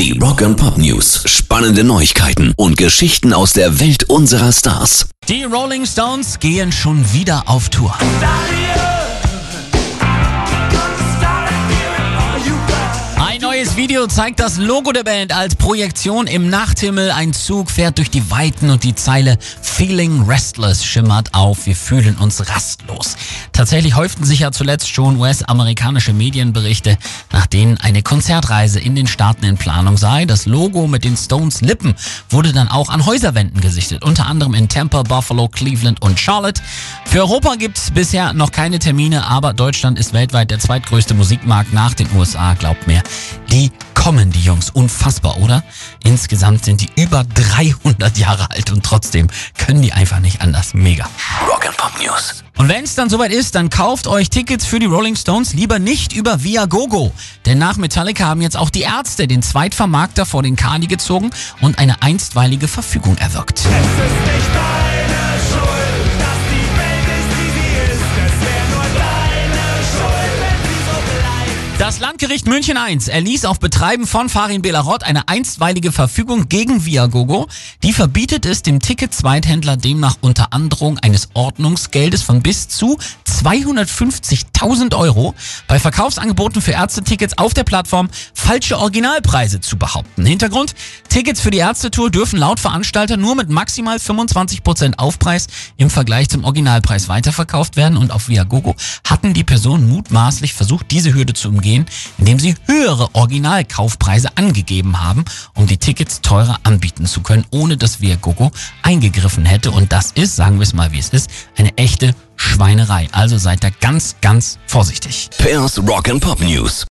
Die Rock and Pop News. Spannende Neuigkeiten und Geschichten aus der Welt unserer Stars. Die Rolling Stones gehen schon wieder auf Tour. Ein Video zeigt das Logo der Band als Projektion im Nachthimmel. Ein Zug fährt durch die Weiten und die Zeile Feeling Restless schimmert auf. Wir fühlen uns rastlos. Tatsächlich häuften sich ja zuletzt schon US-amerikanische Medienberichte, nach denen eine Konzertreise in den Staaten in Planung sei. Das Logo mit den Stones Lippen wurde dann auch an Häuserwänden gesichtet, unter anderem in Tampa, Buffalo, Cleveland und Charlotte. Für Europa gibt es bisher noch keine Termine, aber Deutschland ist weltweit der zweitgrößte Musikmarkt nach den USA, glaubt mir. Jungs. Unfassbar, oder? Insgesamt sind die über 300 Jahre alt und trotzdem können die einfach nicht anders. Mega. Rock and Pop News. Und wenn es dann soweit ist, dann kauft euch Tickets für die Rolling Stones lieber nicht über Viagogo. Denn nach Metallica haben jetzt auch die Ärzte den Zweitvermarkter vor den Kali gezogen und eine einstweilige Verfügung erwirkt. Es ist nicht deine Landgericht München I erließ auf Betreiben von Farin Belarot eine einstweilige Verfügung gegen Viagogo. Die verbietet es dem Ticket-Zweithändler demnach unter Androhung eines Ordnungsgeldes von bis zu 250.000 Euro bei Verkaufsangeboten für Ärztetickets auf der Plattform falsche Originalpreise zu behaupten. Hintergrund, Tickets für die Ärztetour dürfen laut Veranstalter nur mit maximal 25% Aufpreis im Vergleich zum Originalpreis weiterverkauft werden und auf Viagogo hatten die Personen mutmaßlich versucht, diese Hürde zu umgehen, indem sie höhere Originalkaufpreise angegeben haben, um die Tickets teurer anbieten zu können, ohne dass Viagogo eingegriffen hätte. Und das ist, sagen wir es mal wie es ist, eine echte Schweinerei. Also seid da ganz, ganz vorsichtig. Pairs Rock and Pop News.